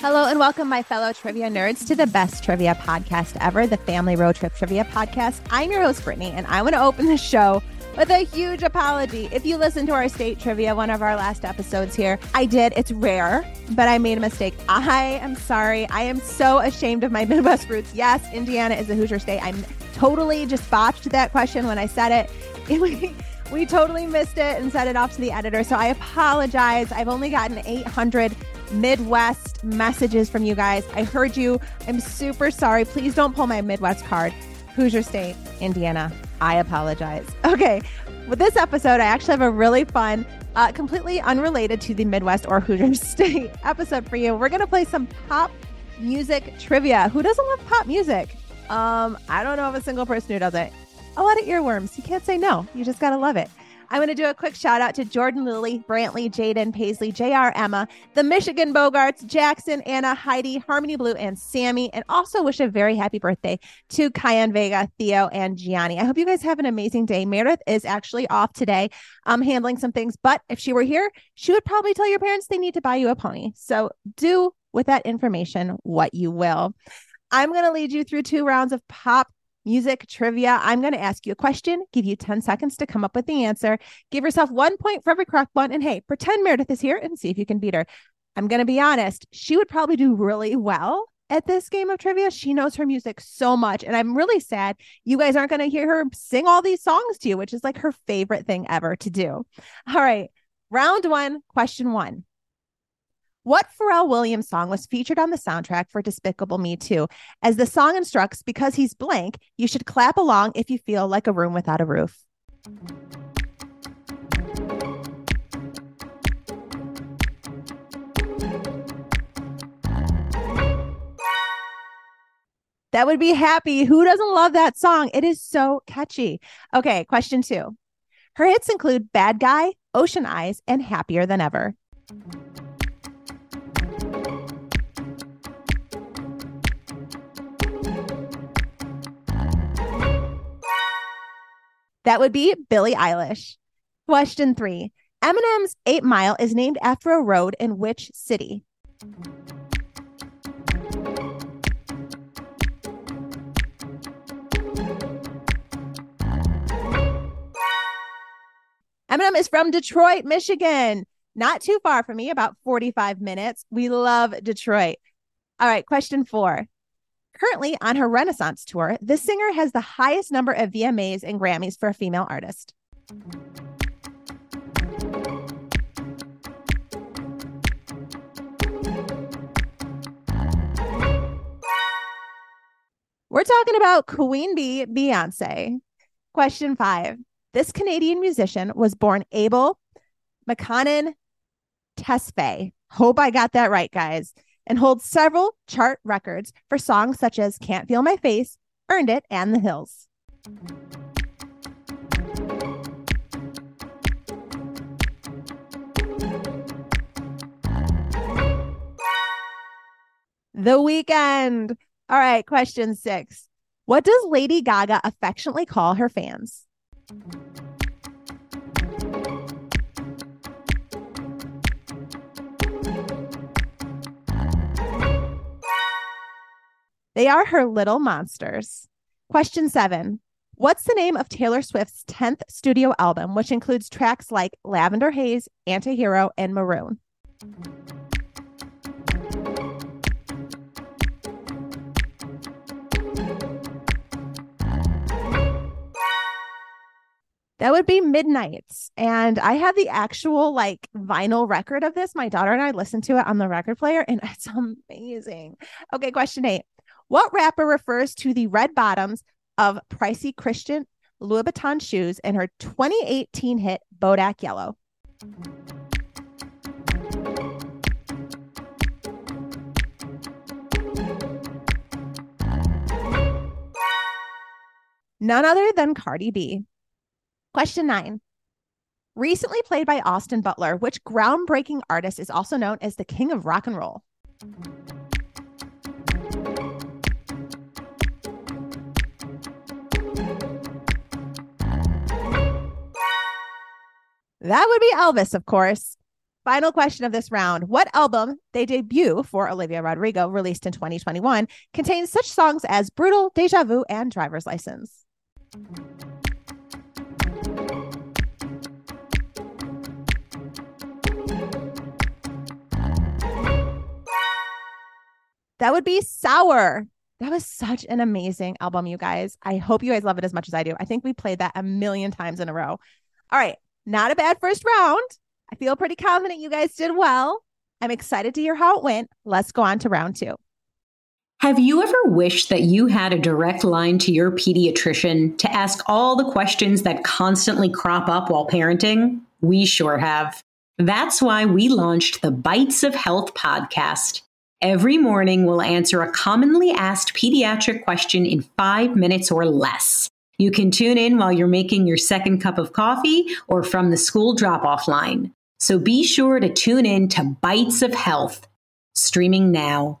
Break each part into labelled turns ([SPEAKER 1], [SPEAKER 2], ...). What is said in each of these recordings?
[SPEAKER 1] Hello and welcome, my fellow trivia nerds, to the best trivia podcast ever, the Family Road Trip Trivia Podcast. I'm your host, Brittany, and I want to open the show with a huge apology. If you listened to our state trivia, one of our last episodes here, I did. It's rare, but I made a mistake. I am sorry. I am so ashamed of my Midwest roots. Yes, Indiana is a Hoosier state. I'm totally just botched that question when I said it. we, we totally missed it and sent it off to the editor. So I apologize. I've only gotten 800 Midwest messages from you guys. I heard you. I'm super sorry. Please don't pull my Midwest card. Hoosier State, Indiana. I apologize. Okay. With this episode, I actually have a really fun, uh, completely unrelated to the Midwest or Hoosier State episode for you. We're going to play some pop music trivia. Who doesn't love pop music? Um, I don't know of a single person who doesn't. A lot of earworms. You can't say no. You just got to love it. I'm going to do a quick shout out to Jordan, Lilly, Brantley, Jaden, Paisley, JR, Emma, the Michigan Bogarts, Jackson, Anna, Heidi, Harmony Blue, and Sammy. And also wish a very happy birthday to Kyan Vega, Theo, and Gianni. I hope you guys have an amazing day. Meredith is actually off today, um, handling some things. But if she were here, she would probably tell your parents they need to buy you a pony. So do with that information what you will. I'm going to lead you through two rounds of pop music trivia. I'm going to ask you a question, give you 10 seconds to come up with the answer. Give yourself one point for every correct one. And hey, pretend Meredith is here and see if you can beat her. I'm going to be honest, she would probably do really well at this game of trivia. She knows her music so much. And I'm really sad you guys aren't going to hear her sing all these songs to you, which is like her favorite thing ever to do. All right. Round one, question one. What Pharrell Williams song was featured on the soundtrack for Despicable Me 2? As the song instructs, because he's blank, you should clap along if you feel like a room without a roof. That would be happy. Who doesn't love that song? It is so catchy. Okay, question two. Her hits include Bad Guy, Ocean Eyes, and Happier Than Ever. That would be Billie Eilish. Question three Eminem's Eight Mile is named after a road in which city? Eminem is from Detroit, Michigan. Not too far from me, about 45 minutes. We love Detroit. All right, question four. Currently on her Renaissance tour, this singer has the highest number of VMAs and Grammys for a female artist. We're talking about Queen Bee, Beyonce. Question five. This Canadian musician was born Abel Makkonen Tesfaye. Hope I got that right, guys and holds several chart records for songs such as Can't Feel My Face, Earned It, and The Hills. The Weeknd. All right, question six. What does Lady Gaga affectionately call her fans? They are her little monsters. Question seven What's the name of Taylor Swift's 10th studio album, which includes tracks like Lavender Haze, Antihero, and Maroon? That would be Midnights. And I have the actual like vinyl record of this. My daughter and I listened to it on the record player, and it's amazing. Okay, question eight. What rapper refers to the red bottoms of pricey Christian Louboutin shoes in her 2018 hit Bodak Yellow? None other than Cardi B. Question nine. Recently played by Austin Butler, which groundbreaking artist is also known as the king of rock and roll? That would be Elvis, of course. Final question of this round. What album they debut for Olivia Rodrigo, released in 2021, contains such songs as Brutal, Deja Vu, and Driver's License? That would be Sour. That was such an amazing album, you guys. I hope you guys love it as much as I do. I think we played that a million times in a row. All right, not a bad first round. I feel pretty confident you guys did well. I'm excited to hear how it went. Let's go on to round two.
[SPEAKER 2] Have you ever wished that you had a direct line to your pediatrician to ask all the questions that constantly crop up while parenting? We sure have. That's why we launched the Bites of Health podcast. Every morning, we'll answer a commonly asked pediatric question in five minutes or less. You can tune in while you're making your second cup of coffee or from the school drop off line. So be sure to tune in to Bites of Health, streaming now.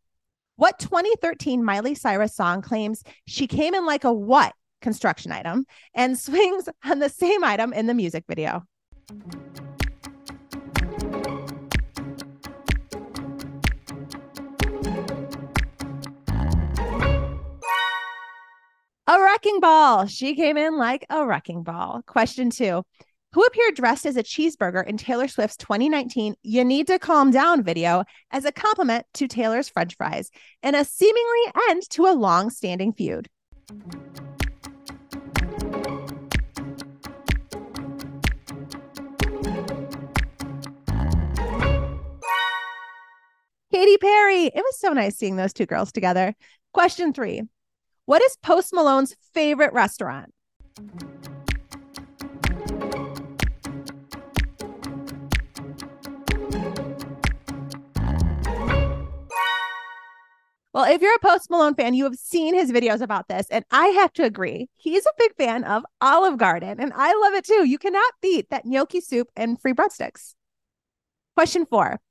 [SPEAKER 1] What 2013 Miley Cyrus song claims she came in like a what construction item and swings on the same item in the music video? A wrecking ball. She came in like a wrecking ball. Question two who appeared dressed as a cheeseburger in Taylor Swift's 2019 You Need to Calm Down video as a compliment to Taylor's french fries and a seemingly end to a long standing feud. Katy Perry. It was so nice seeing those two girls together. Question three What is Post Malone's favorite restaurant? If you're a Post Malone fan, you have seen his videos about this. And I have to agree, he's a big fan of Olive Garden. And I love it too. You cannot beat that gnocchi soup and free breadsticks. Question four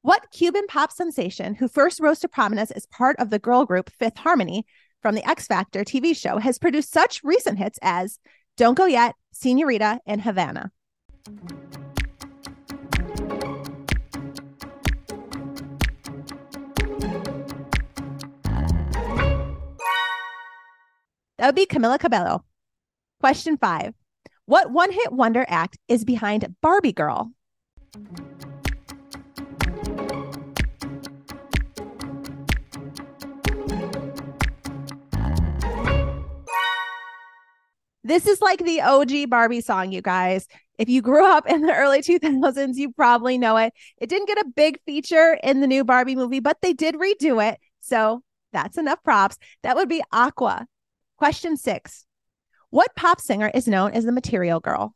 [SPEAKER 1] What Cuban pop sensation who first rose to prominence as part of the girl group Fifth Harmony from the X Factor TV show has produced such recent hits as Don't Go Yet, Senorita, and Havana? That would be Camila Cabello. Question five What one hit wonder act is behind Barbie Girl? This is like the OG Barbie song, you guys. If you grew up in the early 2000s, you probably know it. It didn't get a big feature in the new Barbie movie, but they did redo it. So that's enough props. That would be Aqua. Question six What pop singer is known as the material girl?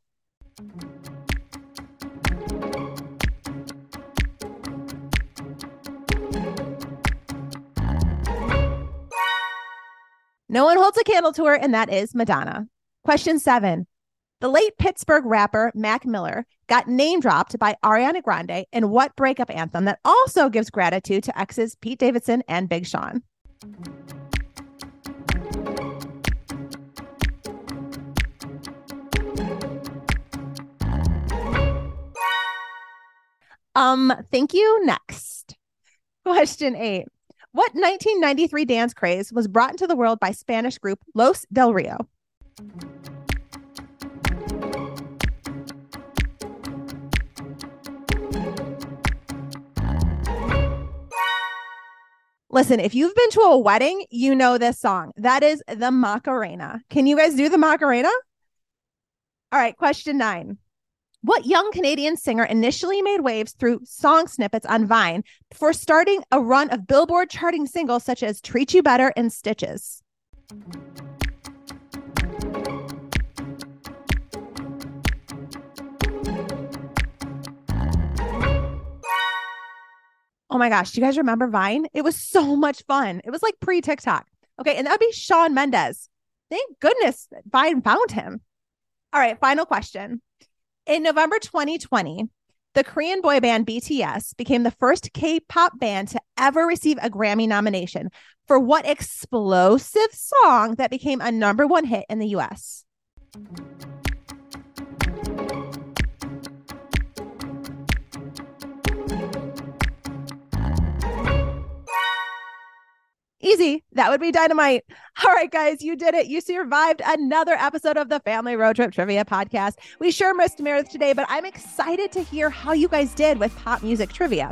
[SPEAKER 1] No one holds a candle to her, and that is Madonna. Question seven The late Pittsburgh rapper Mac Miller got name dropped by Ariana Grande in what breakup anthem that also gives gratitude to exes Pete Davidson and Big Sean? Um, thank you. Next. Question eight. What 1993 dance craze was brought into the world by Spanish group Los Del Rio? Listen, if you've been to a wedding, you know this song. That is the Macarena. Can you guys do the Macarena? All right, question nine. What young Canadian singer initially made waves through song snippets on Vine before starting a run of Billboard charting singles such as Treat You Better and Stitches? Oh my gosh, do you guys remember Vine? It was so much fun. It was like pre TikTok. Okay, and that would be Shawn Mendes. Thank goodness Vine found him. All right, final question. In November 2020, the Korean boy band BTS became the first K pop band to ever receive a Grammy nomination for what explosive song that became a number one hit in the US? Easy. That would be dynamite. All right, guys, you did it. You survived another episode of the Family Road Trip Trivia Podcast. We sure missed Meredith today, but I'm excited to hear how you guys did with pop music trivia.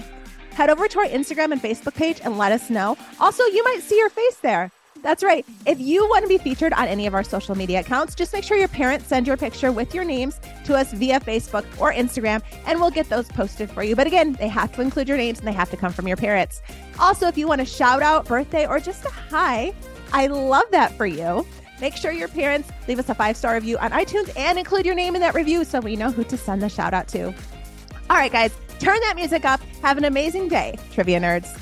[SPEAKER 1] Head over to our Instagram and Facebook page and let us know. Also, you might see your face there. That's right. If you want to be featured on any of our social media accounts, just make sure your parents send your picture with your names to us via Facebook or Instagram, and we'll get those posted for you. But again, they have to include your names and they have to come from your parents. Also, if you want a shout out, birthday, or just a hi, I love that for you. Make sure your parents leave us a five star review on iTunes and include your name in that review so we know who to send the shout out to. All right, guys, turn that music up. Have an amazing day, trivia nerds.